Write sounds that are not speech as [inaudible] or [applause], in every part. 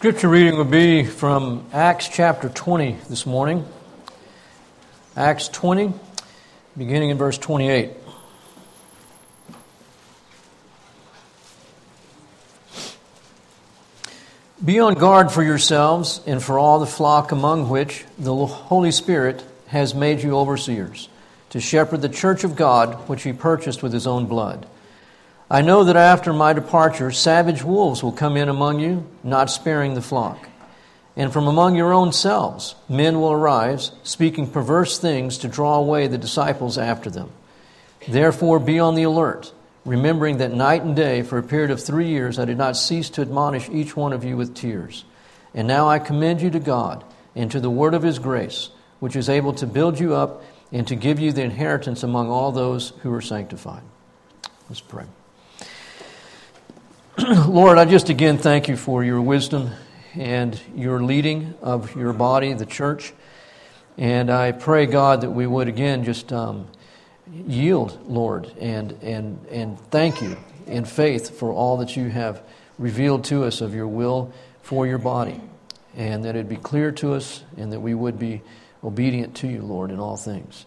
Scripture reading will be from Acts chapter 20 this morning. Acts 20, beginning in verse 28. Be on guard for yourselves and for all the flock among which the Holy Spirit has made you overseers, to shepherd the church of God which he purchased with his own blood. I know that after my departure, savage wolves will come in among you, not sparing the flock. And from among your own selves, men will arise, speaking perverse things to draw away the disciples after them. Therefore, be on the alert, remembering that night and day, for a period of three years, I did not cease to admonish each one of you with tears. And now I commend you to God and to the word of his grace, which is able to build you up and to give you the inheritance among all those who are sanctified. Let's pray. [clears throat] Lord, I just again thank you for your wisdom and your leading of your body, the church. And I pray, God, that we would again just um, yield, Lord, and, and, and thank you in faith for all that you have revealed to us of your will for your body. And that it be clear to us and that we would be obedient to you, Lord, in all things.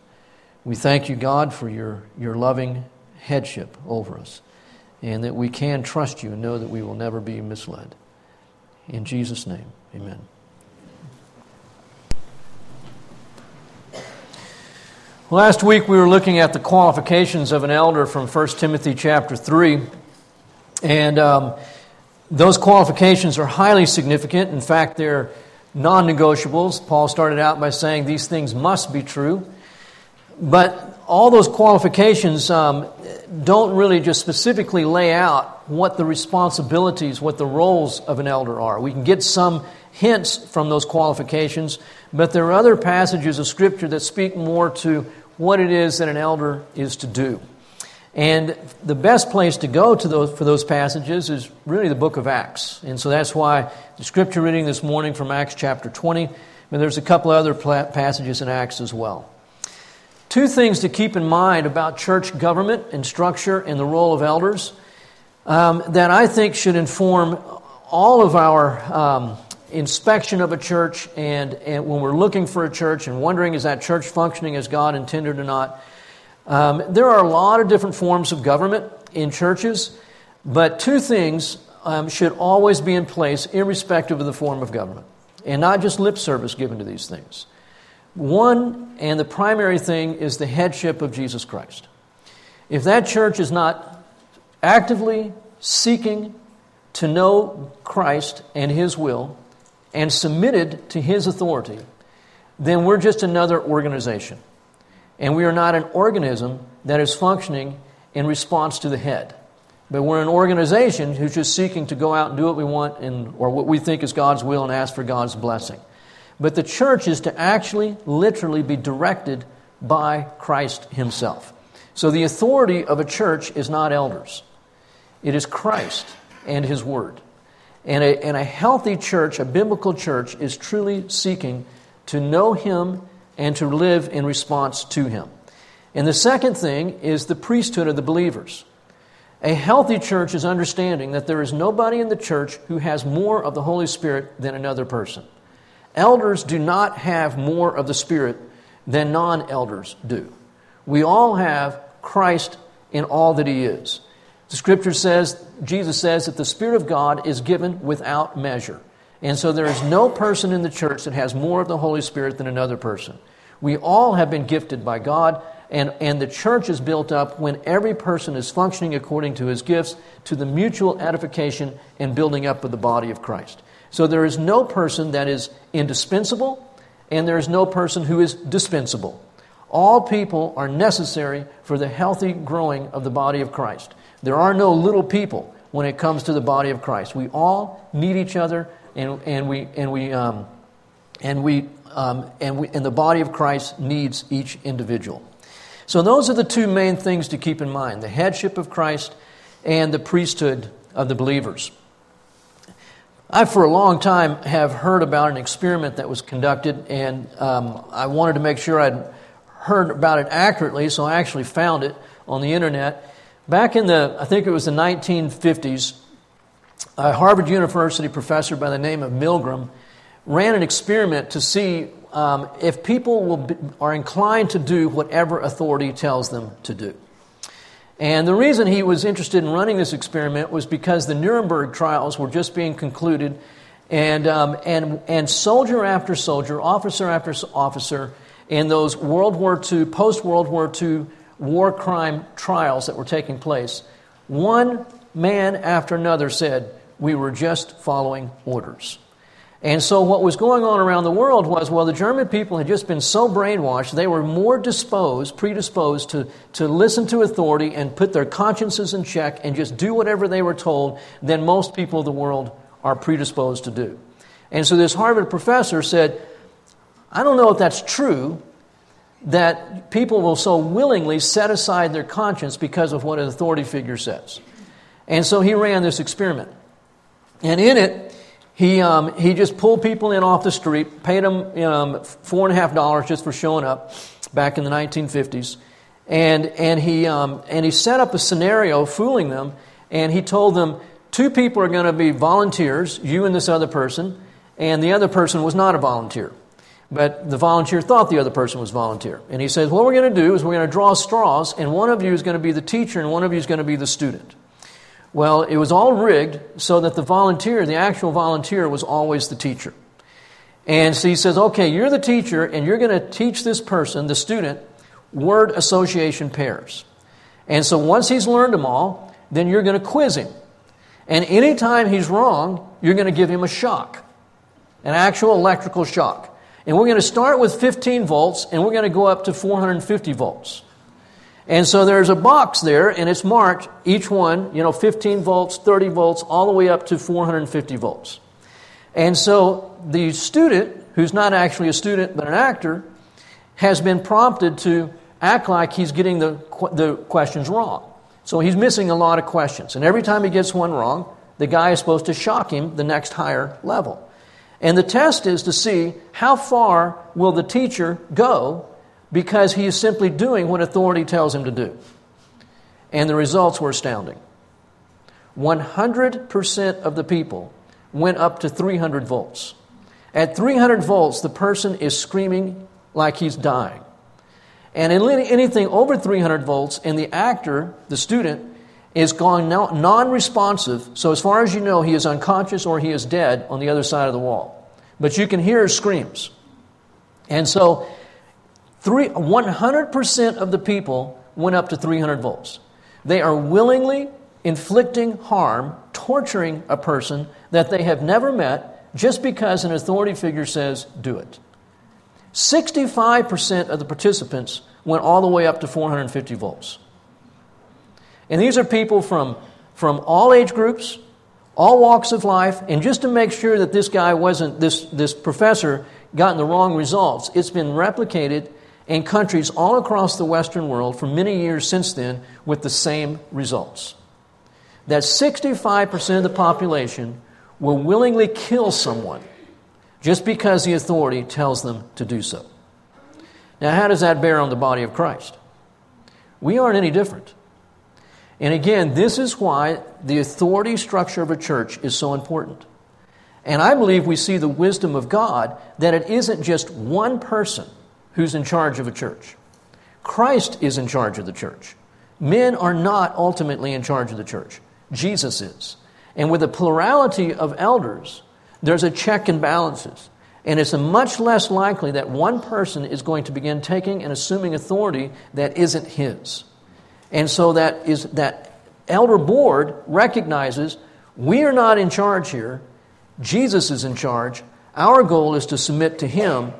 We thank you, God, for your, your loving headship over us and that we can trust you and know that we will never be misled. In Jesus' name, amen. Last week we were looking at the qualifications of an elder from 1 Timothy chapter 3. And um, those qualifications are highly significant. In fact, they're non negotiables. Paul started out by saying these things must be true. But all those qualifications um, don't really just specifically lay out what the responsibilities, what the roles of an elder are. We can get some hints from those qualifications, but there are other passages of Scripture that speak more to what it is that an elder is to do. And the best place to go to those, for those passages is really the book of Acts. And so that's why the scripture reading this morning from Acts chapter 20, but there's a couple other passages in Acts as well. Two things to keep in mind about church government and structure and the role of elders um, that I think should inform all of our um, inspection of a church and, and, when we're looking for a church and wondering is that church functioning as God intended or not. Um, there are a lot of different forms of government in churches, but two things um, should always be in place, irrespective of the form of government, and not just lip service given to these things. One, and the primary thing, is the headship of Jesus Christ. If that church is not actively seeking to know Christ and His will and submitted to His authority, then we're just another organization. And we are not an organism that is functioning in response to the head. But we're an organization who's just seeking to go out and do what we want and, or what we think is God's will and ask for God's blessing. But the church is to actually, literally be directed by Christ Himself. So the authority of a church is not elders, it is Christ and His Word. And a, and a healthy church, a biblical church, is truly seeking to know Him and to live in response to Him. And the second thing is the priesthood of the believers. A healthy church is understanding that there is nobody in the church who has more of the Holy Spirit than another person. Elders do not have more of the Spirit than non elders do. We all have Christ in all that He is. The scripture says, Jesus says that the Spirit of God is given without measure. And so there is no person in the church that has more of the Holy Spirit than another person. We all have been gifted by God, and, and the church is built up when every person is functioning according to his gifts to the mutual edification and building up of the body of Christ. So there is no person that is indispensable, and there is no person who is dispensable. All people are necessary for the healthy growing of the body of Christ. There are no little people when it comes to the body of Christ. We all need each other, and, and we and we um, and we um, and we and the body of Christ needs each individual. So those are the two main things to keep in mind: the headship of Christ and the priesthood of the believers. I, for a long time, have heard about an experiment that was conducted, and um, I wanted to make sure I'd heard about it accurately, so I actually found it on the internet. Back in the, I think it was the 1950s, a Harvard University professor by the name of Milgram ran an experiment to see um, if people be, are inclined to do whatever authority tells them to do. And the reason he was interested in running this experiment was because the Nuremberg trials were just being concluded, and, um, and, and soldier after soldier, officer after officer, in those World War II, post World War II war crime trials that were taking place, one man after another said, We were just following orders. And so, what was going on around the world was well, the German people had just been so brainwashed, they were more disposed, predisposed to, to listen to authority and put their consciences in check and just do whatever they were told than most people of the world are predisposed to do. And so, this Harvard professor said, I don't know if that's true that people will so willingly set aside their conscience because of what an authority figure says. And so, he ran this experiment. And in it, he, um, he just pulled people in off the street, paid them um, four and a half dollars just for showing up back in the 1950s. And, and, he, um, and he set up a scenario fooling them, and he told them two people are going to be volunteers, you and this other person, and the other person was not a volunteer. But the volunteer thought the other person was volunteer. And he says, What we're going to do is we're going to draw straws, and one of you is going to be the teacher, and one of you is going to be the student. Well, it was all rigged so that the volunteer, the actual volunteer, was always the teacher. And so he says, okay, you're the teacher, and you're going to teach this person, the student, word association pairs. And so once he's learned them all, then you're going to quiz him. And anytime he's wrong, you're going to give him a shock, an actual electrical shock. And we're going to start with 15 volts, and we're going to go up to 450 volts. And so there's a box there, and it's marked each one, you know, 15 volts, 30 volts, all the way up to 450 volts. And so the student, who's not actually a student but an actor, has been prompted to act like he's getting the, the questions wrong. So he's missing a lot of questions. And every time he gets one wrong, the guy is supposed to shock him the next higher level. And the test is to see how far will the teacher go because he is simply doing what authority tells him to do. And the results were astounding. 100% of the people went up to 300 volts. At 300 volts, the person is screaming like he's dying. And in anything over 300 volts, and the actor, the student, is gone non responsive. So, as far as you know, he is unconscious or he is dead on the other side of the wall. But you can hear his screams. And so, Three, 100% of the people went up to 300 volts. They are willingly inflicting harm, torturing a person that they have never met just because an authority figure says, do it. 65% of the participants went all the way up to 450 volts. And these are people from, from all age groups, all walks of life, and just to make sure that this guy wasn't, this, this professor, gotten the wrong results, it's been replicated in countries all across the Western world for many years since then with the same results. That 65% of the population will willingly kill someone just because the authority tells them to do so. Now, how does that bear on the body of Christ? We aren't any different. And again, this is why the authority structure of a church is so important. And I believe we see the wisdom of God that it isn't just one person who's in charge of a church. Christ is in charge of the church. Men are not ultimately in charge of the church. Jesus is. And with a plurality of elders, there's a check and balances. And it's much less likely that one person is going to begin taking and assuming authority that isn't his. And so that is that elder board recognizes we are not in charge here. Jesus is in charge. Our goal is to submit to him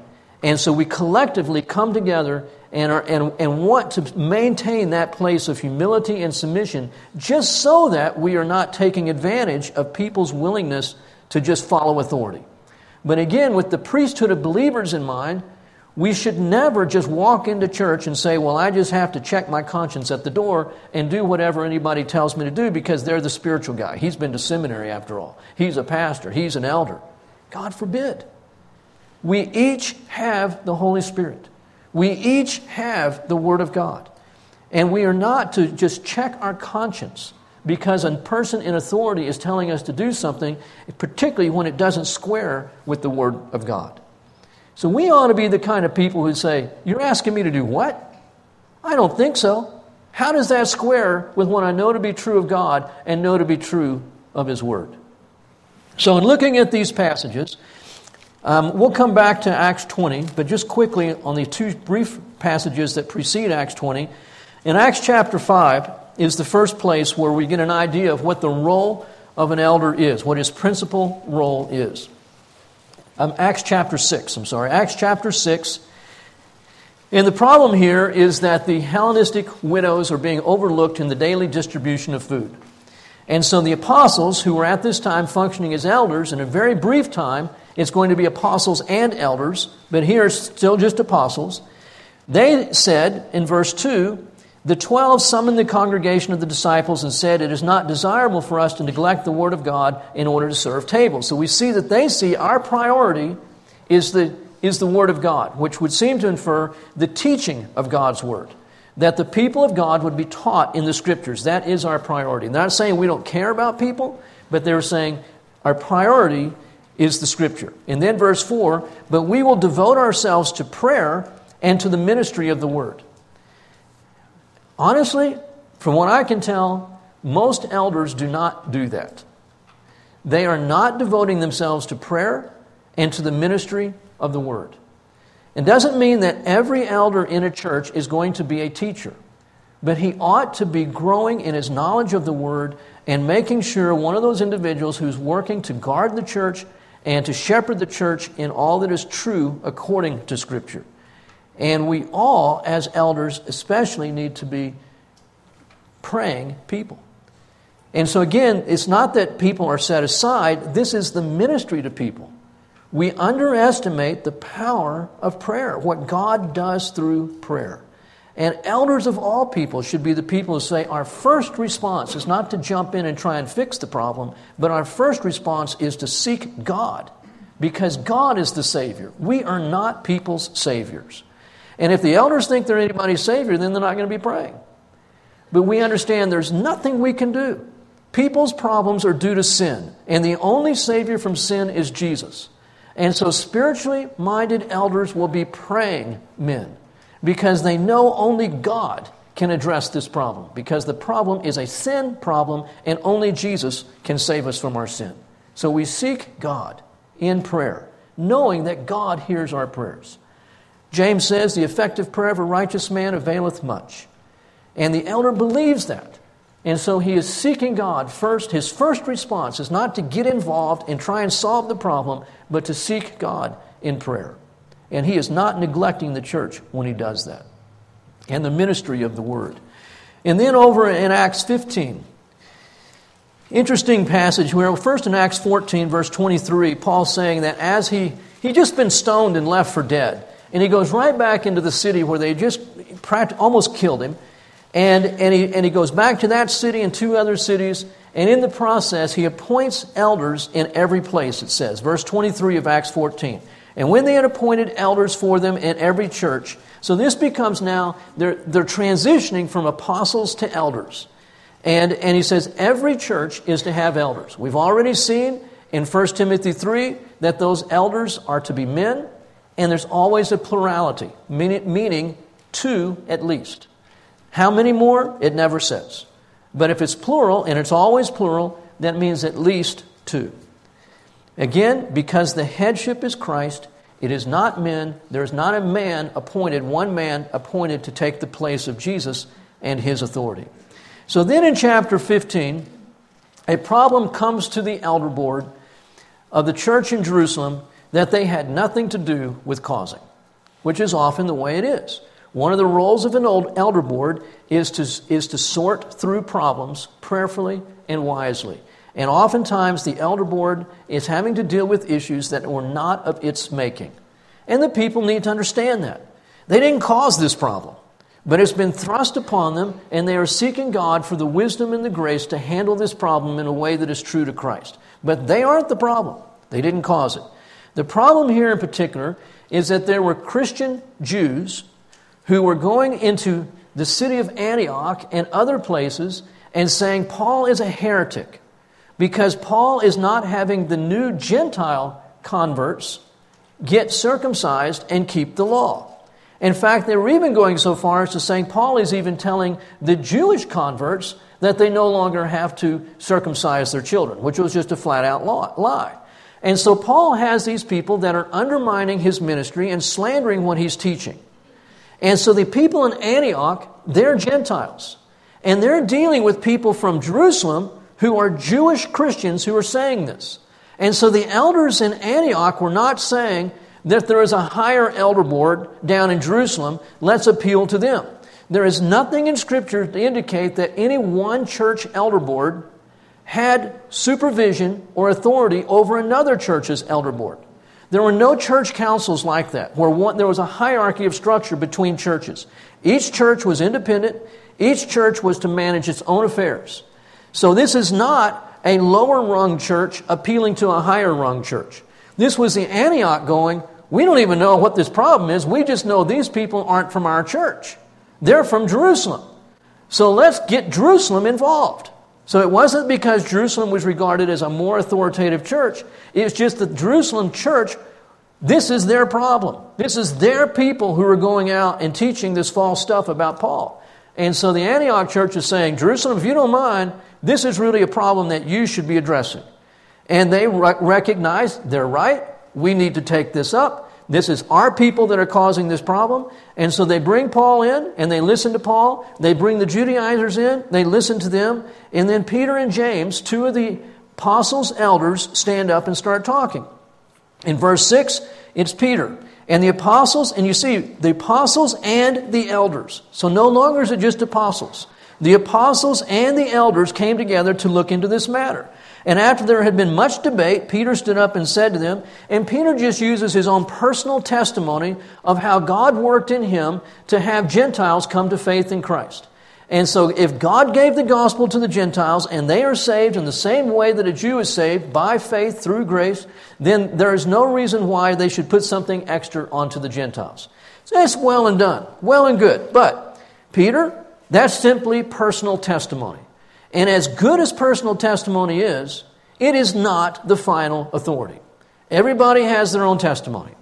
and so we collectively come together and, are, and, and want to maintain that place of humility and submission just so that we are not taking advantage of people's willingness to just follow authority. But again, with the priesthood of believers in mind, we should never just walk into church and say, Well, I just have to check my conscience at the door and do whatever anybody tells me to do because they're the spiritual guy. He's been to seminary after all. He's a pastor, he's an elder. God forbid. We each have the Holy Spirit. We each have the Word of God. And we are not to just check our conscience, because a person in authority is telling us to do something, particularly when it doesn't square with the Word of God. So we ought to be the kind of people who say, You're asking me to do what? I don't think so. How does that square with what I know to be true of God and know to be true of His Word? So, in looking at these passages, um, we'll come back to Acts 20, but just quickly on the two brief passages that precede Acts 20. In Acts chapter 5 is the first place where we get an idea of what the role of an elder is, what his principal role is. Um, Acts chapter 6, I'm sorry. Acts chapter 6. And the problem here is that the Hellenistic widows are being overlooked in the daily distribution of food. And so the apostles, who were at this time functioning as elders, in a very brief time, it's going to be apostles and elders, but here still just apostles. They said in verse 2 the twelve summoned the congregation of the disciples and said, It is not desirable for us to neglect the word of God in order to serve tables. So we see that they see our priority is the, is the word of God, which would seem to infer the teaching of God's word. That the people of God would be taught in the scriptures. That is our priority. They're not saying we don't care about people, but they're saying our priority is the scripture. And then verse 4 But we will devote ourselves to prayer and to the ministry of the word. Honestly, from what I can tell, most elders do not do that. They are not devoting themselves to prayer and to the ministry of the word. It doesn't mean that every elder in a church is going to be a teacher, but he ought to be growing in his knowledge of the word and making sure one of those individuals who's working to guard the church and to shepherd the church in all that is true according to Scripture. And we all, as elders especially, need to be praying people. And so, again, it's not that people are set aside, this is the ministry to people. We underestimate the power of prayer, what God does through prayer. And elders of all people should be the people who say, Our first response is not to jump in and try and fix the problem, but our first response is to seek God, because God is the Savior. We are not people's Saviors. And if the elders think they're anybody's Savior, then they're not going to be praying. But we understand there's nothing we can do. People's problems are due to sin, and the only Savior from sin is Jesus. And so, spiritually minded elders will be praying men because they know only God can address this problem, because the problem is a sin problem, and only Jesus can save us from our sin. So, we seek God in prayer, knowing that God hears our prayers. James says, The effective prayer of a righteous man availeth much. And the elder believes that. And so he is seeking God first. His first response is not to get involved and try and solve the problem, but to seek God in prayer. And he is not neglecting the church when he does that and the ministry of the word. And then over in Acts 15, interesting passage where first in Acts 14, verse 23, Paul's saying that as he he just been stoned and left for dead, and he goes right back into the city where they just almost killed him. And, and, he, and he goes back to that city and two other cities. And in the process, he appoints elders in every place, it says. Verse 23 of Acts 14. And when they had appointed elders for them in every church, so this becomes now, they're, they're transitioning from apostles to elders. And, and he says every church is to have elders. We've already seen in 1 Timothy 3 that those elders are to be men and there's always a plurality, meaning two at least. How many more? It never says. But if it's plural, and it's always plural, that means at least two. Again, because the headship is Christ, it is not men. There is not a man appointed, one man appointed to take the place of Jesus and his authority. So then in chapter 15, a problem comes to the elder board of the church in Jerusalem that they had nothing to do with causing, which is often the way it is. One of the roles of an old elder board is to, is to sort through problems prayerfully and wisely. And oftentimes, the elder board is having to deal with issues that were not of its making. And the people need to understand that. They didn't cause this problem, but it's been thrust upon them, and they are seeking God for the wisdom and the grace to handle this problem in a way that is true to Christ. But they aren't the problem, they didn't cause it. The problem here in particular is that there were Christian Jews who were going into the city of Antioch and other places, and saying Paul is a heretic because Paul is not having the new Gentile converts get circumcised and keep the law. In fact, they were even going so far as to saying Paul is even telling the Jewish converts that they no longer have to circumcise their children, which was just a flat out lie. And so Paul has these people that are undermining his ministry and slandering what he's teaching. And so the people in Antioch, they're Gentiles. And they're dealing with people from Jerusalem who are Jewish Christians who are saying this. And so the elders in Antioch were not saying that there is a higher elder board down in Jerusalem, let's appeal to them. There is nothing in Scripture to indicate that any one church elder board had supervision or authority over another church's elder board. There were no church councils like that, where one, there was a hierarchy of structure between churches. Each church was independent, each church was to manage its own affairs. So this is not a lower rung church appealing to a higher rung church. This was the Antioch going, we don't even know what this problem is. We just know these people aren't from our church. They're from Jerusalem. So let's get Jerusalem involved. So it wasn't because Jerusalem was regarded as a more authoritative church. It's just that Jerusalem church, this is their problem. This is their people who are going out and teaching this false stuff about Paul. And so the Antioch church is saying, Jerusalem, if you don't mind, this is really a problem that you should be addressing. And they re- recognize they're right. We need to take this up. This is our people that are causing this problem. And so they bring Paul in and they listen to Paul. They bring the Judaizers in, they listen to them. And then Peter and James, two of the apostles' elders, stand up and start talking. In verse 6, it's Peter. And the apostles, and you see, the apostles and the elders. So no longer is it just apostles. The apostles and the elders came together to look into this matter. And after there had been much debate, Peter stood up and said to them, and Peter just uses his own personal testimony of how God worked in him to have Gentiles come to faith in Christ. And so, if God gave the gospel to the Gentiles and they are saved in the same way that a Jew is saved by faith through grace, then there is no reason why they should put something extra onto the Gentiles. So that's well and done, well and good. But, Peter, that's simply personal testimony. And as good as personal testimony is, it is not the final authority. Everybody has their own testimony.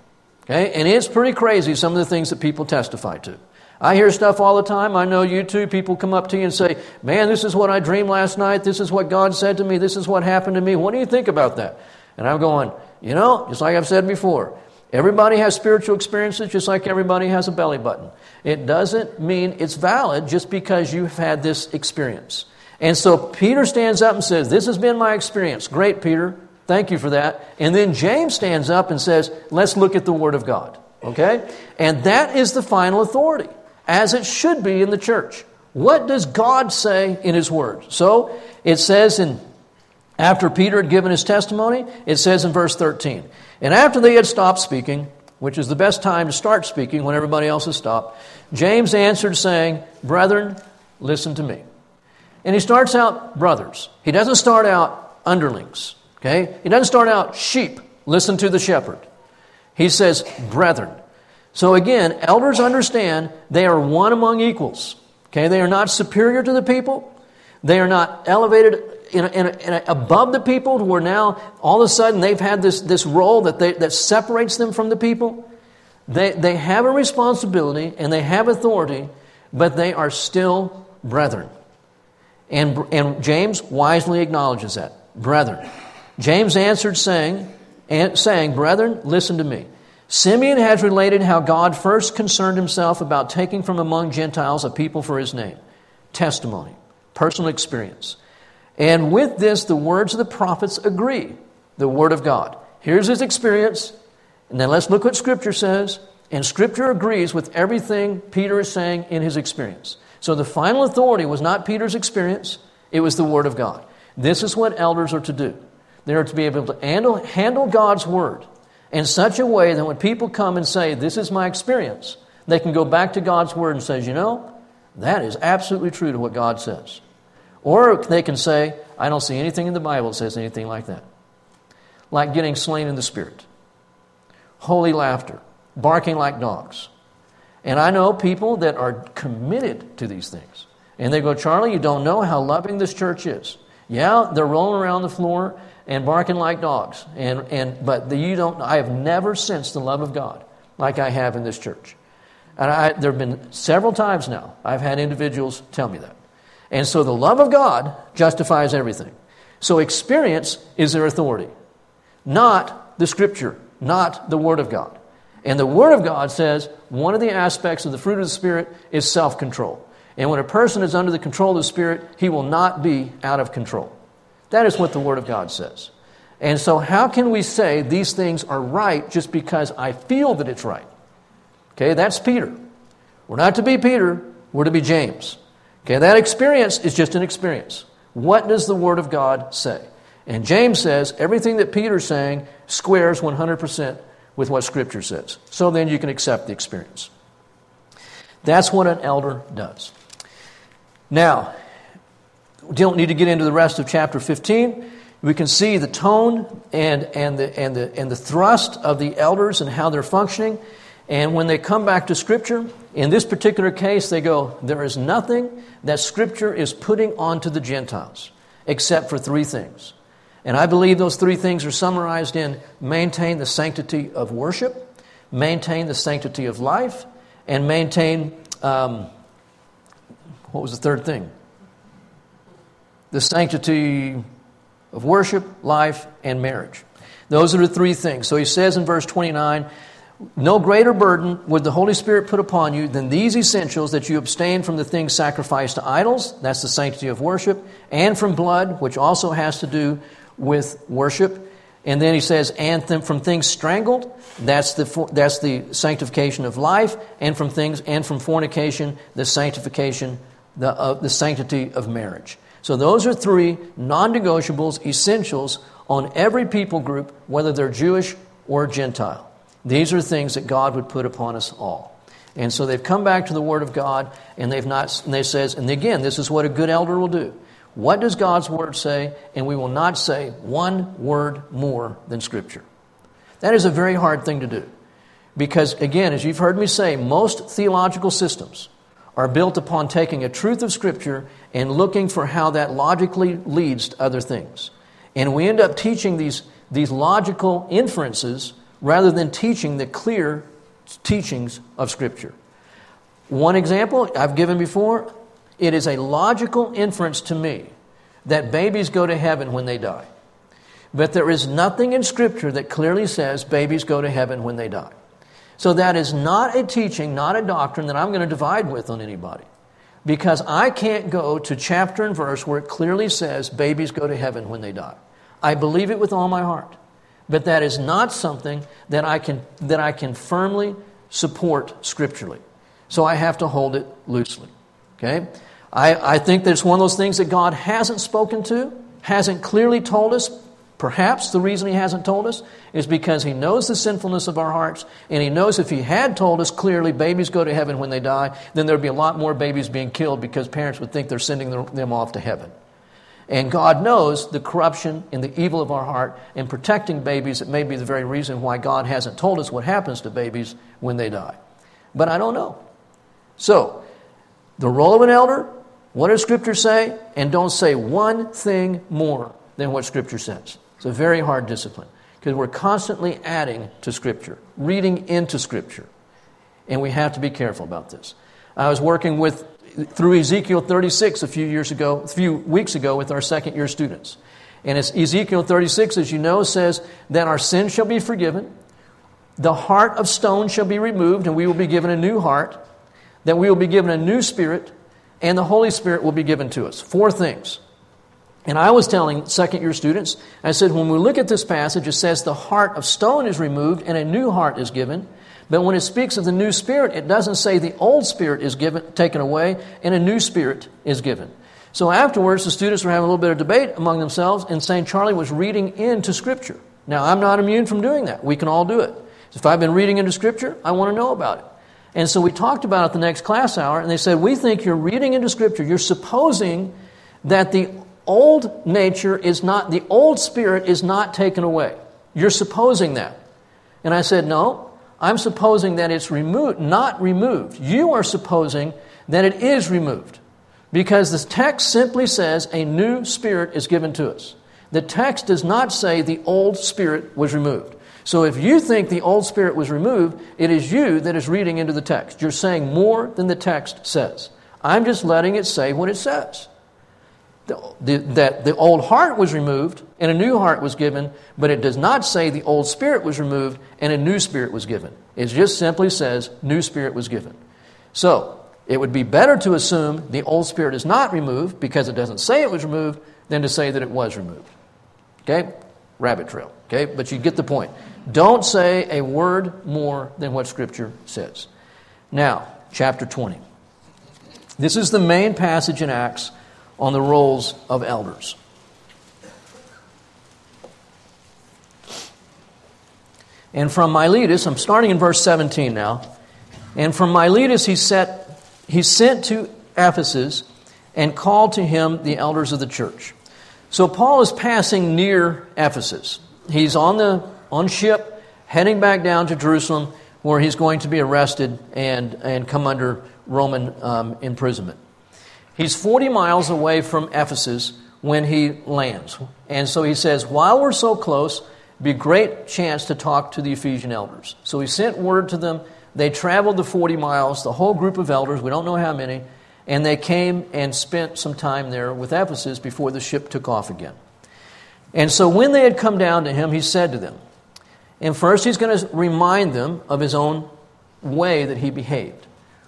Okay? And it's pretty crazy some of the things that people testify to. I hear stuff all the time. I know you too. People come up to you and say, Man, this is what I dreamed last night. This is what God said to me. This is what happened to me. What do you think about that? And I'm going, You know, just like I've said before, everybody has spiritual experiences just like everybody has a belly button. It doesn't mean it's valid just because you've had this experience. And so Peter stands up and says, This has been my experience. Great, Peter. Thank you for that. And then James stands up and says, Let's look at the Word of God. Okay? And that is the final authority, as it should be in the church. What does God say in His Word? So it says in after Peter had given his testimony, it says in verse 13, and after they had stopped speaking, which is the best time to start speaking when everybody else has stopped, James answered, saying, Brethren, listen to me. And he starts out brothers. He doesn't start out underlings. Okay? He doesn't start out sheep. Listen to the shepherd. He says brethren. So again, elders understand they are one among equals. Okay? They are not superior to the people. They are not elevated in a, in a, in a, above the people who are now all of a sudden they've had this, this role that, they, that separates them from the people. They, they have a responsibility and they have authority, but they are still brethren. And, and James wisely acknowledges that. Brethren. James answered, saying, saying, Brethren, listen to me. Simeon has related how God first concerned himself about taking from among Gentiles a people for his name. Testimony, personal experience. And with this, the words of the prophets agree. The Word of God. Here's his experience, and then let's look what Scripture says. And Scripture agrees with everything Peter is saying in his experience. So the final authority was not Peter's experience, it was the Word of God. This is what elders are to do. They are to be able to handle, handle God's Word in such a way that when people come and say, This is my experience, they can go back to God's Word and say, You know, that is absolutely true to what God says. Or they can say, I don't see anything in the Bible that says anything like that. Like getting slain in the Spirit, holy laughter, barking like dogs, and I know people that are committed to these things. And they go, Charlie, you don't know how loving this church is. Yeah, they're rolling around the floor and barking like dogs. And, and, but the, you don't, I have never sensed the love of God like I have in this church. And I, there have been several times now I've had individuals tell me that. And so the love of God justifies everything. So experience is their authority, not the Scripture, not the Word of God. And the Word of God says one of the aspects of the fruit of the Spirit is self control. And when a person is under the control of the Spirit, he will not be out of control. That is what the Word of God says. And so, how can we say these things are right just because I feel that it's right? Okay, that's Peter. We're not to be Peter, we're to be James. Okay, that experience is just an experience. What does the Word of God say? And James says everything that Peter's saying squares 100% with what Scripture says. So then you can accept the experience. That's what an elder does. Now, we don't need to get into the rest of chapter 15. We can see the tone and, and, the, and, the, and the thrust of the elders and how they're functioning. And when they come back to Scripture, in this particular case, they go, There is nothing that Scripture is putting onto the Gentiles except for three things. And I believe those three things are summarized in maintain the sanctity of worship, maintain the sanctity of life, and maintain, um, what was the third thing? The sanctity of worship, life, and marriage. Those are the three things. So he says in verse 29 no greater burden would the Holy Spirit put upon you than these essentials that you abstain from the things sacrificed to idols, that's the sanctity of worship, and from blood, which also has to do with worship. And then he says, and th- from things strangled, that's the, for- that's the sanctification of life, and from things, and from fornication, the sanctification, the, uh, the sanctity of marriage. So those are three non negotiables, essentials on every people group, whether they're Jewish or Gentile. These are things that God would put upon us all. And so they've come back to the Word of God, and they've not, and they says, and again, this is what a good elder will do. What does God's Word say? And we will not say one word more than Scripture. That is a very hard thing to do. Because, again, as you've heard me say, most theological systems are built upon taking a truth of Scripture and looking for how that logically leads to other things. And we end up teaching these, these logical inferences rather than teaching the clear teachings of Scripture. One example I've given before it is a logical inference to me that babies go to heaven when they die. But there is nothing in Scripture that clearly says babies go to heaven when they die. So that is not a teaching, not a doctrine that I'm going to divide with on anybody. Because I can't go to chapter and verse where it clearly says babies go to heaven when they die. I believe it with all my heart. But that is not something that I can, that I can firmly support scripturally. So I have to hold it loosely. Okay? I, I think that it's one of those things that God hasn't spoken to, hasn't clearly told us. Perhaps the reason He hasn't told us is because He knows the sinfulness of our hearts, and He knows if He had told us clearly babies go to heaven when they die, then there'd be a lot more babies being killed because parents would think they're sending them off to heaven. And God knows the corruption and the evil of our heart in protecting babies. It may be the very reason why God hasn't told us what happens to babies when they die. But I don't know. So, the role of an elder, what does Scripture say? And don't say one thing more than what Scripture says. It's a very hard discipline because we're constantly adding to Scripture, reading into Scripture. And we have to be careful about this. I was working with through Ezekiel 36 a few years ago, a few weeks ago with our second year students. And Ezekiel 36, as you know, says that our sins shall be forgiven, the heart of stone shall be removed, and we will be given a new heart, that we will be given a new spirit, and the Holy Spirit will be given to us. Four things. And I was telling second year students, I said, when we look at this passage, it says the heart of stone is removed and a new heart is given. But when it speaks of the new spirit, it doesn't say the old spirit is given, taken away and a new spirit is given. So afterwards, the students were having a little bit of debate among themselves and saying Charlie was reading into Scripture. Now, I'm not immune from doing that. We can all do it. If I've been reading into Scripture, I want to know about it. And so we talked about it the next class hour, and they said, We think you're reading into Scripture. You're supposing that the old nature is not, the old spirit is not taken away. You're supposing that. And I said, No, I'm supposing that it's removed, not removed. You are supposing that it is removed. Because the text simply says a new spirit is given to us. The text does not say the old spirit was removed. So if you think the old spirit was removed, it is you that is reading into the text. You're saying more than the text says. I'm just letting it say what it says. The, the, that the old heart was removed and a new heart was given, but it does not say the old spirit was removed and a new spirit was given. It just simply says new spirit was given. So it would be better to assume the old spirit is not removed because it doesn't say it was removed than to say that it was removed. Okay? Rabbit trail. Okay? But you get the point. Don't say a word more than what Scripture says. Now, chapter 20. This is the main passage in Acts on the roles of elders. And from Miletus, I'm starting in verse 17 now. And from Miletus he, set, he sent to Ephesus and called to him the elders of the church. So Paul is passing near Ephesus. He's on the on ship, heading back down to Jerusalem, where he's going to be arrested and, and come under Roman um, imprisonment. He's 40 miles away from Ephesus when he lands. And so he says, While we're so close, be a great chance to talk to the Ephesian elders. So he sent word to them. They traveled the 40 miles, the whole group of elders, we don't know how many, and they came and spent some time there with Ephesus before the ship took off again. And so when they had come down to him, he said to them, and first he's going to remind them of his own way that he behaved,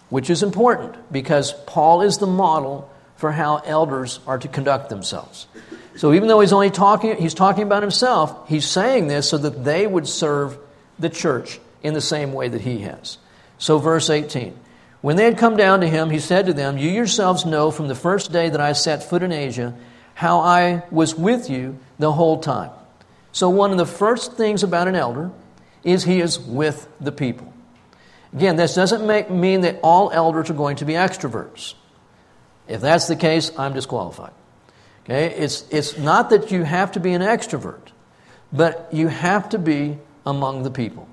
which is important because Paul is the model for how elders are to conduct themselves. So even though he's only talking, he's talking about himself, he's saying this so that they would serve the church in the same way that he has. So, verse 18. When they had come down to him, he said to them, You yourselves know from the first day that I set foot in Asia how I was with you the whole time. So, one of the first things about an elder is he is with the people. Again, this doesn't make, mean that all elders are going to be extroverts. If that's the case, I'm disqualified. Okay? It's, it's not that you have to be an extrovert, but you have to be among the people.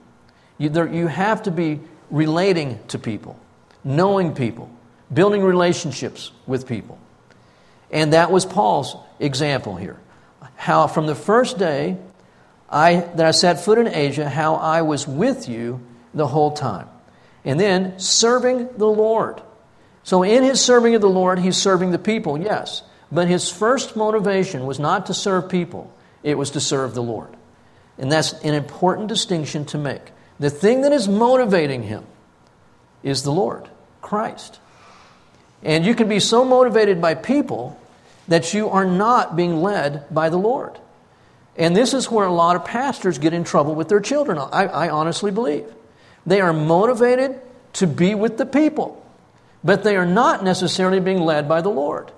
You, there, you have to be relating to people, knowing people, building relationships with people. And that was Paul's example here. How from the first day I, that I set foot in Asia, how I was with you the whole time. And then serving the Lord. So, in his serving of the Lord, he's serving the people, yes. But his first motivation was not to serve people, it was to serve the Lord. And that's an important distinction to make. The thing that is motivating him is the Lord, Christ. And you can be so motivated by people that you are not being led by the Lord. And this is where a lot of pastors get in trouble with their children, I, I honestly believe. They are motivated to be with the people, but they are not necessarily being led by the Lord.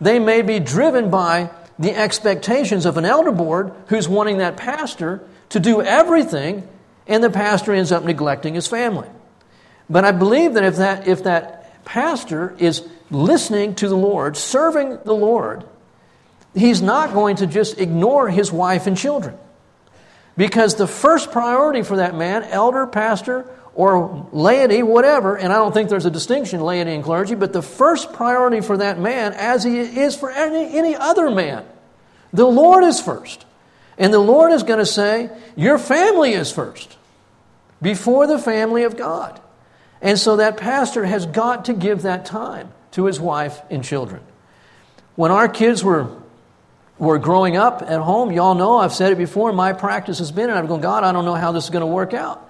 They may be driven by the expectations of an elder board who's wanting that pastor to do everything, and the pastor ends up neglecting his family. But I believe that if that, if that pastor is listening to the Lord, serving the Lord, he's not going to just ignore his wife and children. Because the first priority for that man, elder, pastor, or laity, whatever, and I don't think there's a distinction, laity and clergy, but the first priority for that man, as he is for any, any other man, the Lord is first. And the Lord is going to say, Your family is first, before the family of God. And so that pastor has got to give that time to his wife and children. When our kids were were growing up at home, y'all know, I've said it before, my practice has been, and I've gone, God, I don't know how this is going to work out.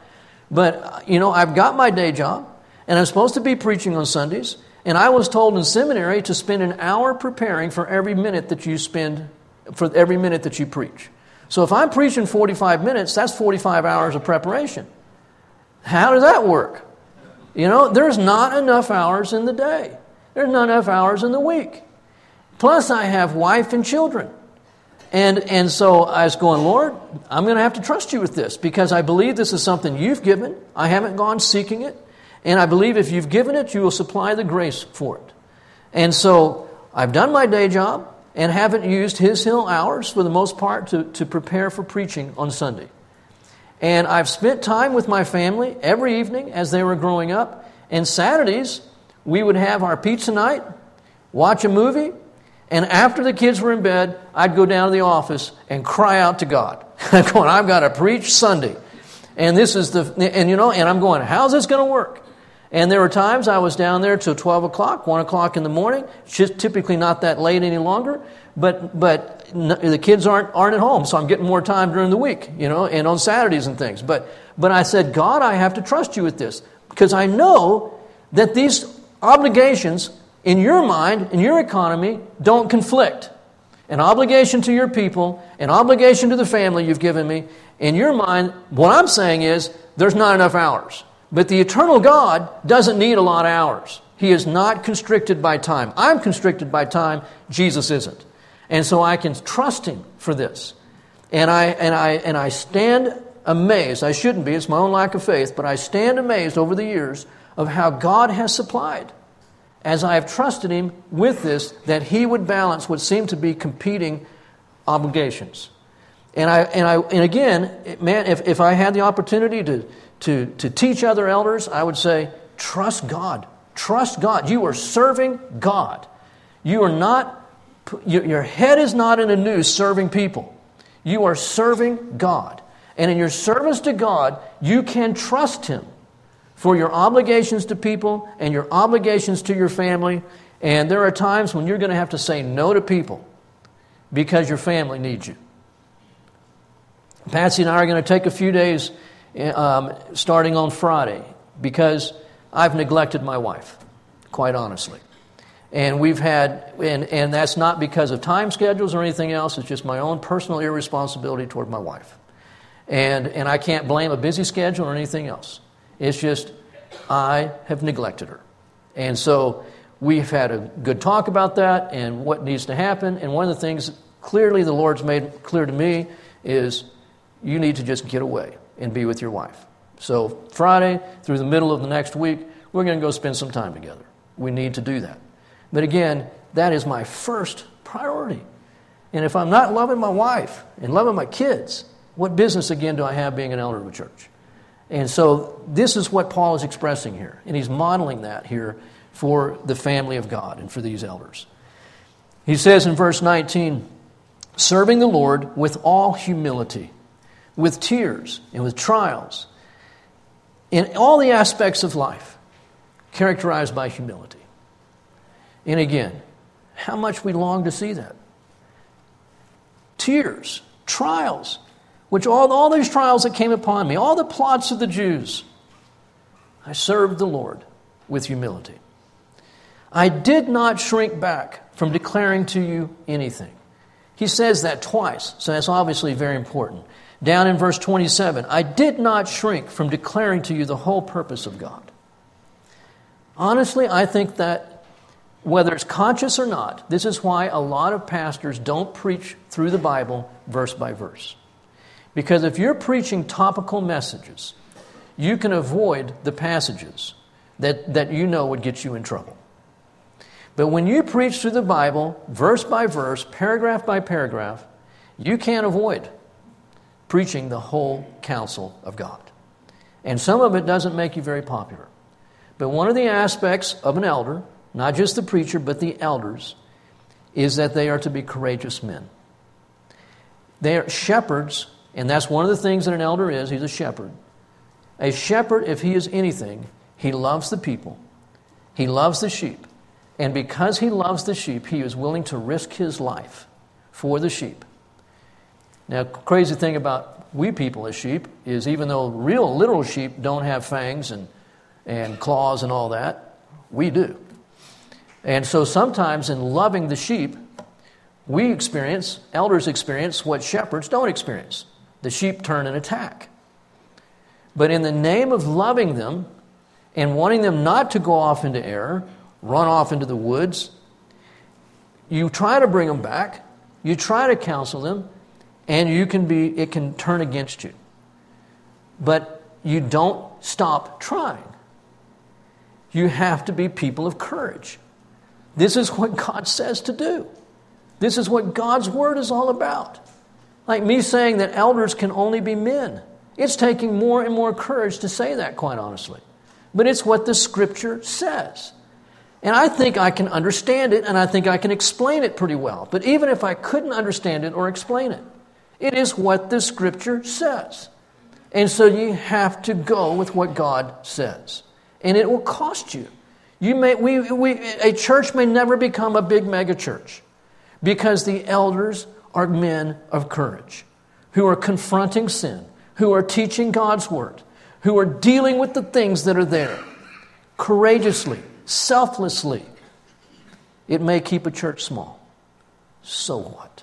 But, you know, I've got my day job, and I'm supposed to be preaching on Sundays, and I was told in seminary to spend an hour preparing for every minute that you spend, for every minute that you preach. So if I'm preaching 45 minutes, that's 45 hours of preparation. How does that work? You know, there's not enough hours in the day. There's not enough hours in the week. Plus, I have wife and children. And, and so I was going, Lord, I'm going to have to trust you with this because I believe this is something you've given. I haven't gone seeking it. And I believe if you've given it, you will supply the grace for it. And so I've done my day job and haven't used His Hill hours for the most part to, to prepare for preaching on Sunday. And I've spent time with my family every evening as they were growing up. And Saturdays, we would have our pizza night watch a movie, and after the kids were in bed, I'd go down to the office and cry out to God. [laughs] I'm going, I've got to preach Sunday. And this is the, and you know, and I'm going, how's this going to work? And there were times I was down there till 12 o'clock, 1 o'clock in the morning. It's just typically not that late any longer. But, but the kids aren't, aren't at home, so I'm getting more time during the week, you know, and on Saturdays and things. But, but I said, God, I have to trust you with this because I know that these obligations in your mind, in your economy, don't conflict. An obligation to your people, an obligation to the family you've given me. In your mind, what I'm saying is there's not enough hours. But the eternal God doesn't need a lot of hours. He is not constricted by time. I'm constricted by time, Jesus isn't. And so I can trust him for this. And I, and I, and I stand amazed. I shouldn't be, it's my own lack of faith, but I stand amazed over the years of how God has supplied, as I have trusted him with this, that he would balance what seemed to be competing obligations. And, I, and, I, and again, man, if, if I had the opportunity to, to, to teach other elders, I would say, trust God. Trust God. You are serving God. You are not your head is not in a noose serving people. You are serving God. And in your service to God, you can trust Him for your obligations to people and your obligations to your family. And there are times when you're going to have to say no to people because your family needs you. Patsy and I are going to take a few days um, starting on Friday because I've neglected my wife, quite honestly. And we've had, and, and that's not because of time schedules or anything else, it's just my own personal irresponsibility toward my wife. And, and I can't blame a busy schedule or anything else. It's just I have neglected her. And so we've had a good talk about that and what needs to happen. And one of the things clearly the Lord's made clear to me is you need to just get away and be with your wife. So Friday through the middle of the next week, we're going to go spend some time together. We need to do that. But again, that is my first priority. And if I'm not loving my wife and loving my kids, what business again do I have being an elder of a church? And so this is what Paul is expressing here. And he's modeling that here for the family of God and for these elders. He says in verse 19, serving the Lord with all humility, with tears and with trials, in all the aspects of life, characterized by humility. And again, how much we long to see that. Tears, trials, which all, all these trials that came upon me, all the plots of the Jews, I served the Lord with humility. I did not shrink back from declaring to you anything. He says that twice, so that's obviously very important. Down in verse 27, I did not shrink from declaring to you the whole purpose of God. Honestly, I think that whether it's conscious or not, this is why a lot of pastors don't preach through the Bible verse by verse. Because if you're preaching topical messages, you can avoid the passages that, that you know would get you in trouble. But when you preach through the Bible, verse by verse, paragraph by paragraph, you can't avoid preaching the whole counsel of God. And some of it doesn't make you very popular. But one of the aspects of an elder not just the preacher, but the elders, is that they are to be courageous men. They are shepherds, and that's one of the things that an elder is. He's a shepherd. A shepherd, if he is anything, he loves the people, he loves the sheep. And because he loves the sheep, he is willing to risk his life for the sheep. Now, crazy thing about we people as sheep is even though real, literal sheep don't have fangs and, and claws and all that, we do. And so sometimes in loving the sheep, we experience, elders experience what shepherds don't experience. The sheep turn and attack. But in the name of loving them and wanting them not to go off into error, run off into the woods, you try to bring them back, you try to counsel them, and you can be, it can turn against you. But you don't stop trying. You have to be people of courage. This is what God says to do. This is what God's Word is all about. Like me saying that elders can only be men. It's taking more and more courage to say that, quite honestly. But it's what the Scripture says. And I think I can understand it and I think I can explain it pretty well. But even if I couldn't understand it or explain it, it is what the scripture says. And so you have to go with what God says. And it will cost you. You may, we, we, a church may never become a big mega church because the elders are men of courage who are confronting sin, who are teaching God's word, who are dealing with the things that are there courageously, selflessly. It may keep a church small. So what?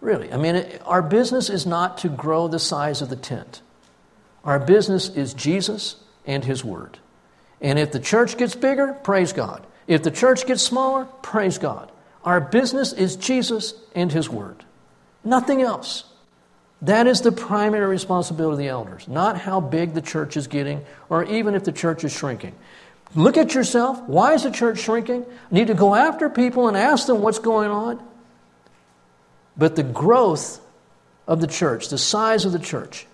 Really, I mean, it, our business is not to grow the size of the tent. Our business is Jesus and His Word. And if the church gets bigger, praise God. If the church gets smaller, praise God. Our business is Jesus and His Word. Nothing else. That is the primary responsibility of the elders, not how big the church is getting or even if the church is shrinking. Look at yourself. Why is the church shrinking? Need to go after people and ask them what's going on. But the growth of the church, the size of the church,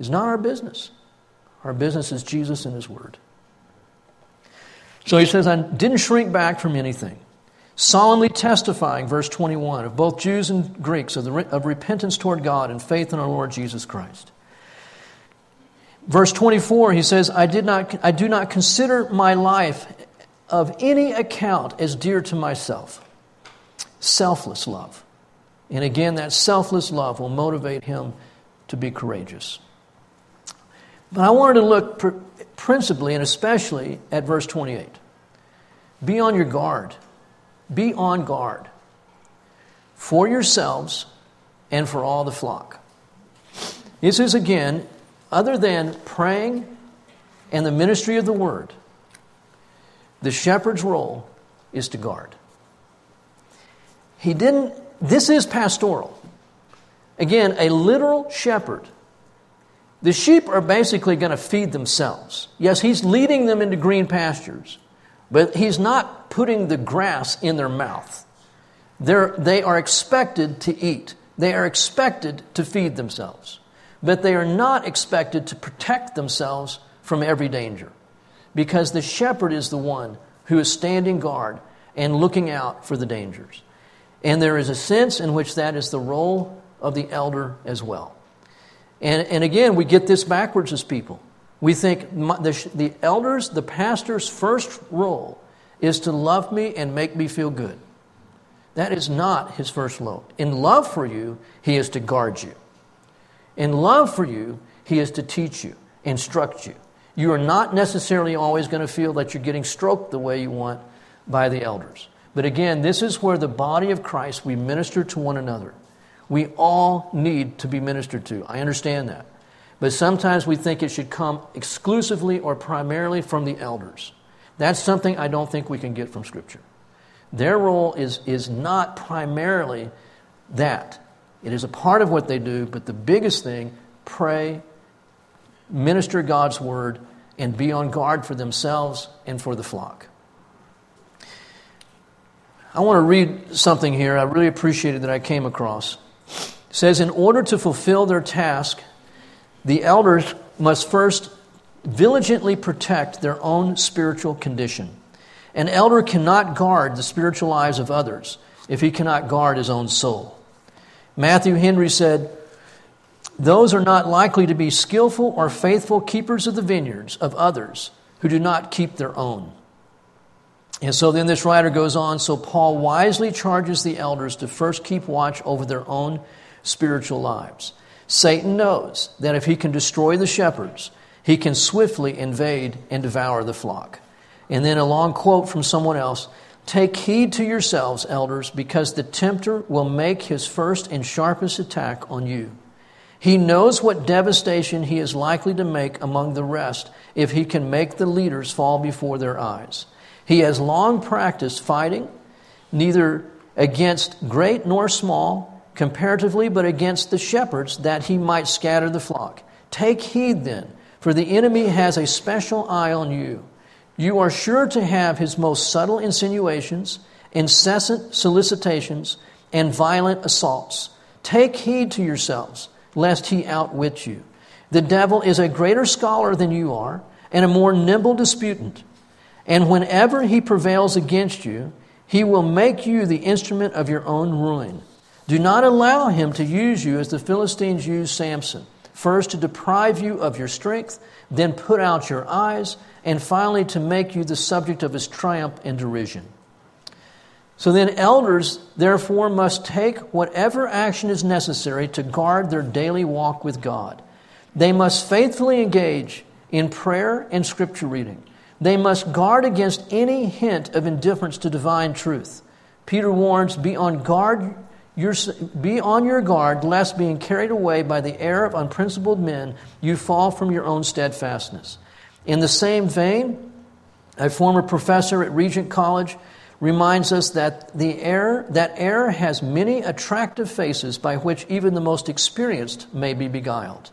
is not our business. Our business is Jesus and His Word. So he says, I didn't shrink back from anything. Solemnly testifying, verse 21, of both Jews and Greeks, of, the, of repentance toward God and faith in our Lord Jesus Christ. Verse 24, he says, I, did not, I do not consider my life of any account as dear to myself. Selfless love. And again, that selfless love will motivate him to be courageous. But I wanted to look principally and especially at verse 28. Be on your guard. Be on guard for yourselves and for all the flock. This is again, other than praying and the ministry of the word, the shepherd's role is to guard. He didn't this is pastoral. Again, a literal shepherd. The sheep are basically going to feed themselves. Yes, he's leading them into green pastures, but he's not putting the grass in their mouth. They're, they are expected to eat, they are expected to feed themselves, but they are not expected to protect themselves from every danger because the shepherd is the one who is standing guard and looking out for the dangers. And there is a sense in which that is the role of the elder as well. And, and again, we get this backwards as people. We think the, the elders, the pastor's first role is to love me and make me feel good. That is not his first role. In love for you, he is to guard you. In love for you, he is to teach you, instruct you. You are not necessarily always going to feel that you're getting stroked the way you want by the elders. But again, this is where the body of Christ, we minister to one another. We all need to be ministered to. I understand that. But sometimes we think it should come exclusively or primarily from the elders. That's something I don't think we can get from Scripture. Their role is, is not primarily that. It is a part of what they do, but the biggest thing pray, minister God's word, and be on guard for themselves and for the flock. I want to read something here I really appreciated that I came across. It says, In order to fulfill their task, the elders must first diligently protect their own spiritual condition. An elder cannot guard the spiritual lives of others if he cannot guard his own soul. Matthew Henry said, Those are not likely to be skillful or faithful keepers of the vineyards of others who do not keep their own. And so then this writer goes on. So Paul wisely charges the elders to first keep watch over their own spiritual lives. Satan knows that if he can destroy the shepherds, he can swiftly invade and devour the flock. And then a long quote from someone else Take heed to yourselves, elders, because the tempter will make his first and sharpest attack on you. He knows what devastation he is likely to make among the rest if he can make the leaders fall before their eyes. He has long practiced fighting, neither against great nor small, comparatively, but against the shepherds, that he might scatter the flock. Take heed then, for the enemy has a special eye on you. You are sure to have his most subtle insinuations, incessant solicitations, and violent assaults. Take heed to yourselves, lest he outwit you. The devil is a greater scholar than you are, and a more nimble disputant And whenever he prevails against you, he will make you the instrument of your own ruin. Do not allow him to use you as the Philistines used Samson, first to deprive you of your strength, then put out your eyes, and finally to make you the subject of his triumph and derision. So then, elders, therefore, must take whatever action is necessary to guard their daily walk with God. They must faithfully engage in prayer and scripture reading. They must guard against any hint of indifference to divine truth. Peter warns, be on guard your, be on your guard, lest being carried away by the air of unprincipled men, you fall from your own steadfastness. In the same vein, a former professor at Regent College reminds us that the air that air has many attractive faces by which even the most experienced may be beguiled.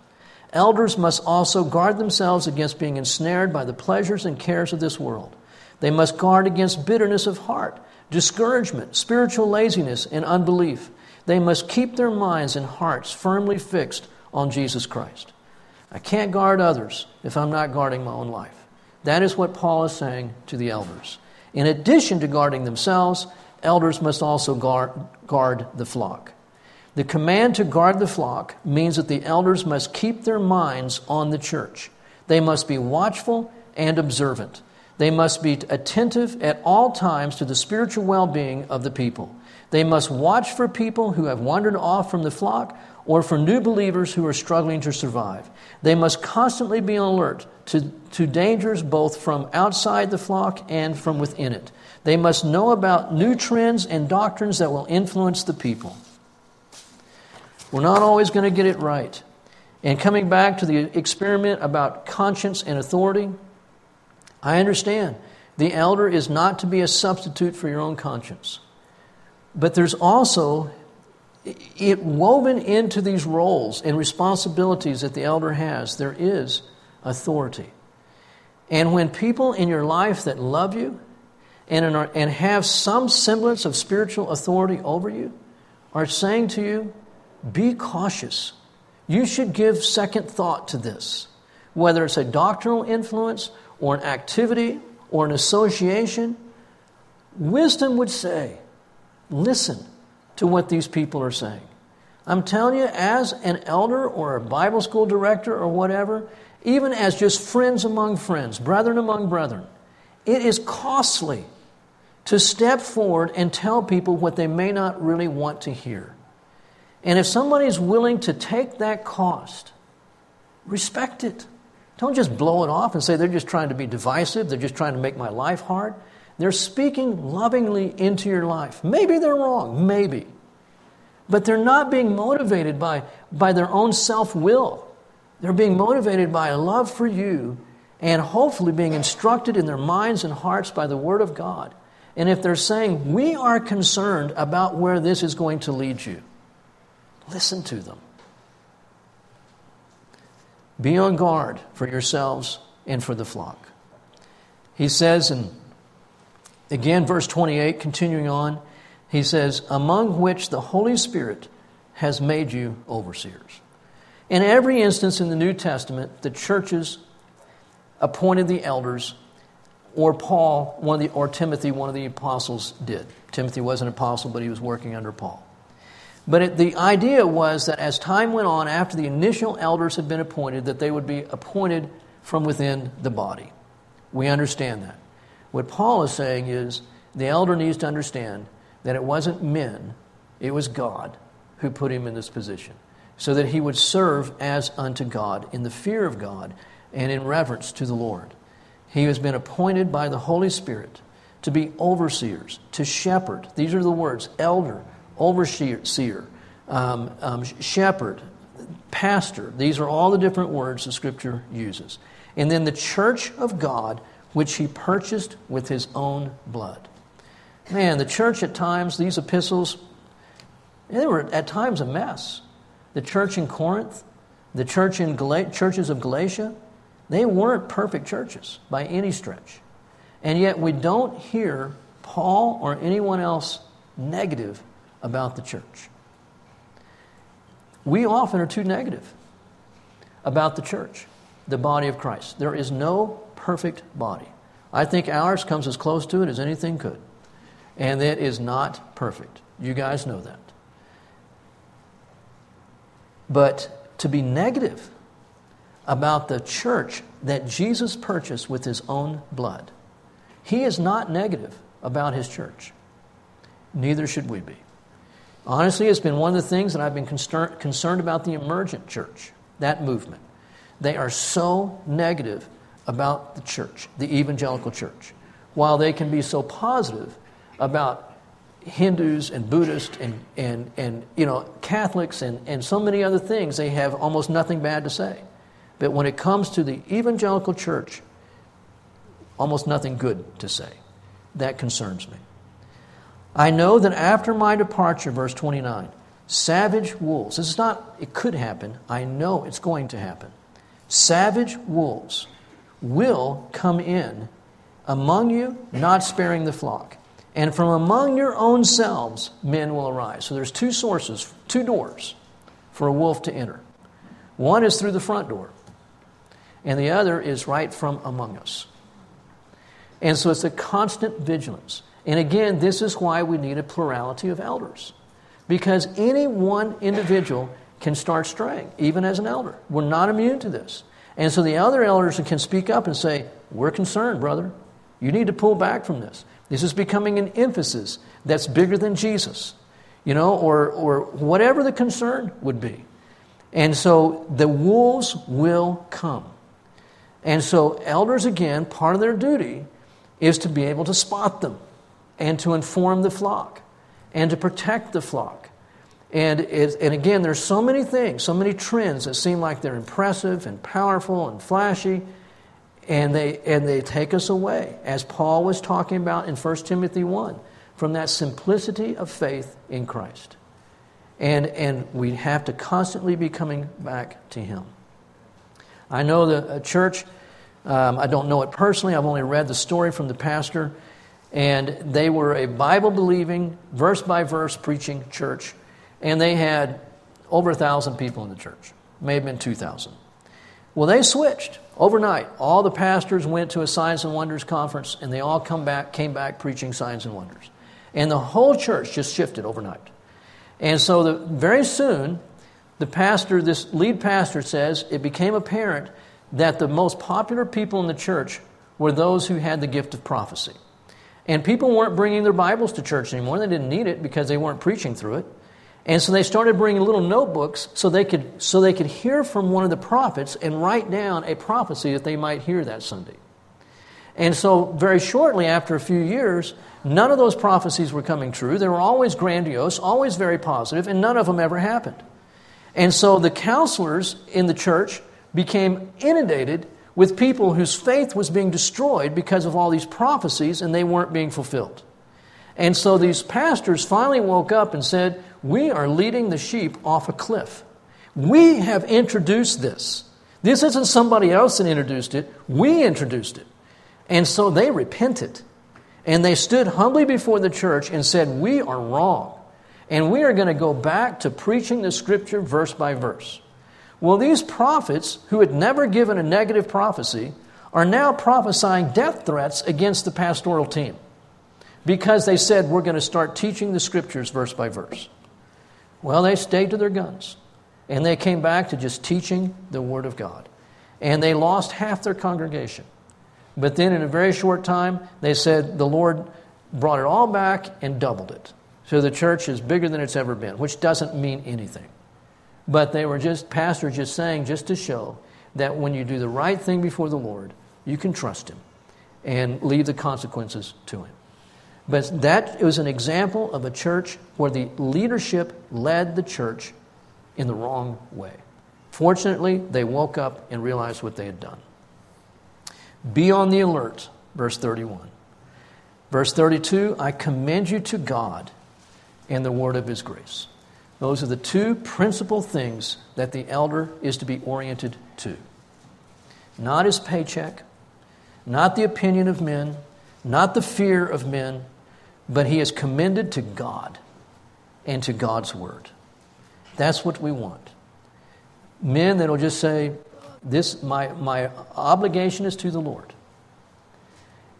Elders must also guard themselves against being ensnared by the pleasures and cares of this world. They must guard against bitterness of heart, discouragement, spiritual laziness, and unbelief. They must keep their minds and hearts firmly fixed on Jesus Christ. I can't guard others if I'm not guarding my own life. That is what Paul is saying to the elders. In addition to guarding themselves, elders must also guard, guard the flock. The command to guard the flock means that the elders must keep their minds on the church. They must be watchful and observant. They must be attentive at all times to the spiritual well being of the people. They must watch for people who have wandered off from the flock or for new believers who are struggling to survive. They must constantly be on alert to, to dangers both from outside the flock and from within it. They must know about new trends and doctrines that will influence the people. We're not always going to get it right. And coming back to the experiment about conscience and authority, I understand the elder is not to be a substitute for your own conscience. But there's also it woven into these roles and responsibilities that the elder has, there is authority. And when people in your life that love you and, and have some semblance of spiritual authority over you are saying to you, be cautious. You should give second thought to this. Whether it's a doctrinal influence or an activity or an association, wisdom would say, listen to what these people are saying. I'm telling you, as an elder or a Bible school director or whatever, even as just friends among friends, brethren among brethren, it is costly to step forward and tell people what they may not really want to hear. And if somebody is willing to take that cost, respect it. Don't just blow it off and say they're just trying to be divisive, they're just trying to make my life hard. They're speaking lovingly into your life. Maybe they're wrong, maybe. But they're not being motivated by, by their own self will. They're being motivated by a love for you and hopefully being instructed in their minds and hearts by the Word of God. And if they're saying, We are concerned about where this is going to lead you, listen to them. Be on guard for yourselves and for the flock. He says in Again, verse 28, continuing on, he says, Among which the Holy Spirit has made you overseers. In every instance in the New Testament, the churches appointed the elders, or Paul, one of the, or Timothy, one of the apostles, did. Timothy was an apostle, but he was working under Paul. But it, the idea was that as time went on, after the initial elders had been appointed, that they would be appointed from within the body. We understand that. What Paul is saying is the elder needs to understand that it wasn't men, it was God who put him in this position, so that he would serve as unto God in the fear of God and in reverence to the Lord. He has been appointed by the Holy Spirit to be overseers, to shepherd. These are the words elder, overseer, um, um, shepherd, pastor. These are all the different words the Scripture uses. And then the church of God which he purchased with his own blood. Man, the church at times, these epistles, they were at times a mess. The church in Corinth, the church in Gal- churches of Galatia, they weren't perfect churches by any stretch. And yet we don't hear Paul or anyone else negative about the church. We often are too negative about the church, the body of Christ. There is no perfect body. I think ours comes as close to it as anything could. And it is not perfect. You guys know that. But to be negative about the church that Jesus purchased with his own blood, he is not negative about his church. Neither should we be. Honestly, it's been one of the things that I've been concerned, concerned about the emergent church, that movement. They are so negative about the church, the evangelical church, while they can be so positive about Hindus and Buddhists and, and, and you know, Catholics and, and so many other things, they have almost nothing bad to say. But when it comes to the evangelical church, almost nothing good to say. That concerns me. I know that after my departure, verse 29, savage wolves, this is not, it could happen, I know it's going to happen. Savage wolves will come in among you, not sparing the flock. And from among your own selves, men will arise. So there's two sources, two doors for a wolf to enter. One is through the front door, and the other is right from among us. And so it's a constant vigilance. And again, this is why we need a plurality of elders. Because any one individual can start straying, even as an elder. We're not immune to this. And so the other elders can speak up and say, We're concerned, brother. You need to pull back from this. This is becoming an emphasis that's bigger than Jesus, you know, or, or whatever the concern would be. And so the wolves will come. And so, elders, again, part of their duty is to be able to spot them and to inform the flock and to protect the flock. And, and again, there's so many things, so many trends that seem like they're impressive and powerful and flashy, and they, and they take us away, as Paul was talking about in 1 Timothy 1, from that simplicity of faith in Christ. And, and we have to constantly be coming back to Him. I know the church, um, I don't know it personally, I've only read the story from the pastor and they were a Bible believing, verse by verse preaching church. And they had over a thousand people in the church, may have been 2,000. Well, they switched overnight. All the pastors went to a Signs and Wonders conference, and they all come back, came back preaching signs and wonders. And the whole church just shifted overnight. And so, the, very soon, the pastor, this lead pastor says, it became apparent that the most popular people in the church were those who had the gift of prophecy. And people weren't bringing their Bibles to church anymore. They didn't need it because they weren't preaching through it. And so they started bringing little notebooks so they could, so they could hear from one of the prophets and write down a prophecy that they might hear that Sunday. And so, very shortly after a few years, none of those prophecies were coming true. They were always grandiose, always very positive, and none of them ever happened. And so the counselors in the church became inundated with people whose faith was being destroyed because of all these prophecies and they weren't being fulfilled. And so these pastors finally woke up and said, We are leading the sheep off a cliff. We have introduced this. This isn't somebody else that introduced it, we introduced it. And so they repented. And they stood humbly before the church and said, We are wrong. And we are going to go back to preaching the scripture verse by verse. Well, these prophets, who had never given a negative prophecy, are now prophesying death threats against the pastoral team because they said, We're going to start teaching the scriptures verse by verse. Well, they stayed to their guns and they came back to just teaching the Word of God. And they lost half their congregation. But then, in a very short time, they said the Lord brought it all back and doubled it. So the church is bigger than it's ever been, which doesn't mean anything. But they were just, pastors just saying, just to show that when you do the right thing before the Lord, you can trust Him and leave the consequences to Him. But that was an example of a church where the leadership led the church in the wrong way. Fortunately, they woke up and realized what they had done. Be on the alert, verse 31. Verse 32 I commend you to God and the word of his grace. Those are the two principal things that the elder is to be oriented to. Not his paycheck, not the opinion of men, not the fear of men, but he is commended to God and to God's word. That's what we want. Men that will just say, this my, my obligation is to the Lord.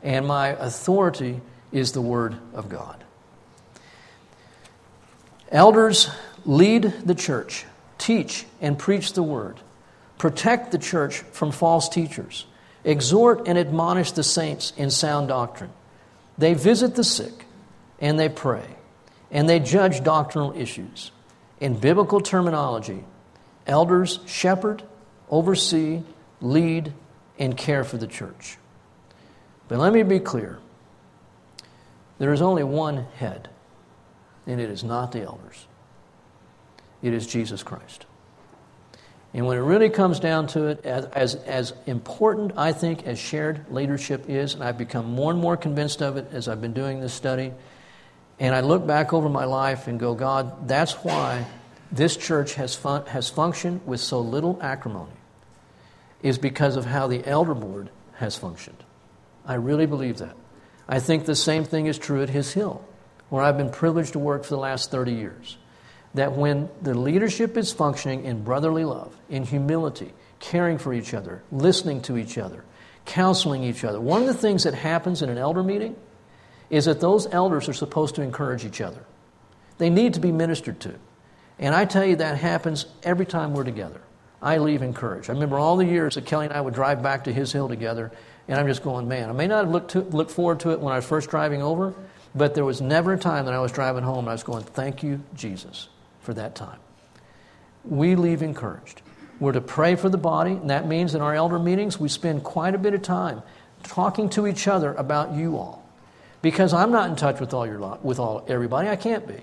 and my authority is the Word of God. Elders lead the church, teach and preach the Word, protect the church from false teachers, exhort and admonish the saints in sound doctrine. They visit the sick and they pray, and they judge doctrinal issues. In biblical terminology, elders shepherd, oversee, lead, and care for the church. But let me be clear there is only one head, and it is not the elders, it is Jesus Christ. And when it really comes down to it, as, as, as, important, I think, as shared leadership is, and I've become more and more convinced of it as I've been doing this study, and I look back over my life and go, God, that's why this church has, fun- has functioned with so little acrimony, is because of how the elder board has functioned. I really believe that. I think the same thing is true at His Hill, where I've been privileged to work for the last 30 years. That when the leadership is functioning in brotherly love, in humility, caring for each other, listening to each other, counseling each other, one of the things that happens in an elder meeting is that those elders are supposed to encourage each other. They need to be ministered to. And I tell you, that happens every time we're together. I leave encouraged. I remember all the years that Kelly and I would drive back to His Hill together, and I'm just going, man, I may not have looked, to, looked forward to it when I was first driving over, but there was never a time that I was driving home and I was going, thank you, Jesus, for that time. We leave encouraged. We're to pray for the body, and that means in our elder meetings, we spend quite a bit of time talking to each other about you all. Because I'm not in touch with all your with all everybody, I can't be.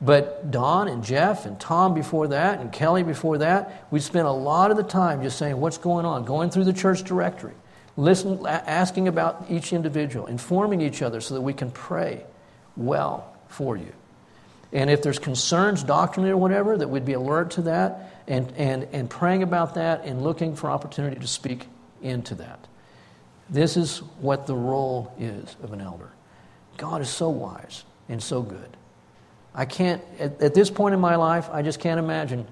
But Don and Jeff and Tom before that and Kelly before that, we spent a lot of the time just saying what's going on, going through the church directory, listen, asking about each individual, informing each other so that we can pray well for you. And if there's concerns doctrinally or whatever, that we'd be alert to that and, and, and praying about that and looking for opportunity to speak into that. This is what the role is of an elder. God is so wise and so good. I can't, at, at this point in my life, I just can't imagine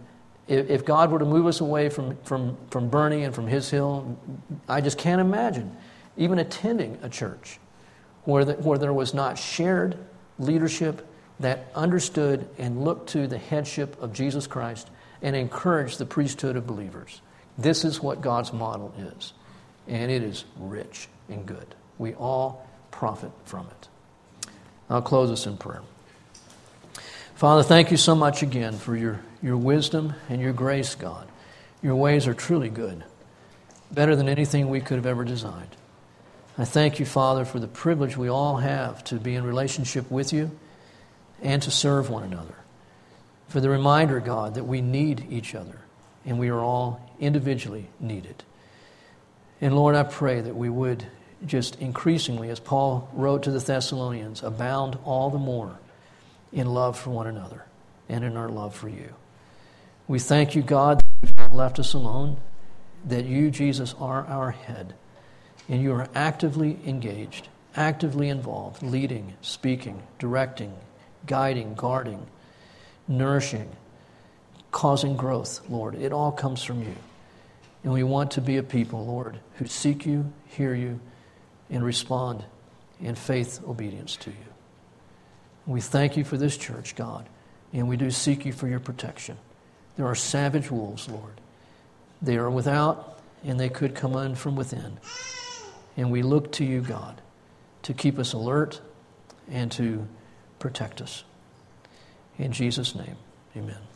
if, if, God were to move us away from, from, from Boerne and from His Hill, I just can't imagine even attending a church where, the, where there was not shared leadership that understood and looked to the headship of Jesus Christ and encouraged the priesthood of believers. This is what God's model is, and it is rich and good. We all profit from it. I'll close us in prayer. Father, thank you so much again for your, your wisdom and your grace, God. Your ways are truly good, better than anything we could have ever designed. I thank you, Father, for the privilege we all have to be in relationship with you and to serve one another. For the reminder, God, that we need each other and we are all individually needed. And Lord, I pray that we would just increasingly, as Paul wrote to the Thessalonians, abound all the more in love for one another and in our love for you. We thank you, God, that you've not left us alone, that you, Jesus, are our head, and you are actively engaged, actively involved, leading, speaking, directing, guiding, guarding, nourishing, causing growth, Lord. It all comes from you. And we want to be a people, Lord, who seek you, hear you, and respond in faith obedience to you. We thank you for this church, God, and we do seek you for your protection. There are savage wolves, Lord. They are without, and they could come in from within. And we look to you, God, to keep us alert and to protect us. In Jesus' name, amen.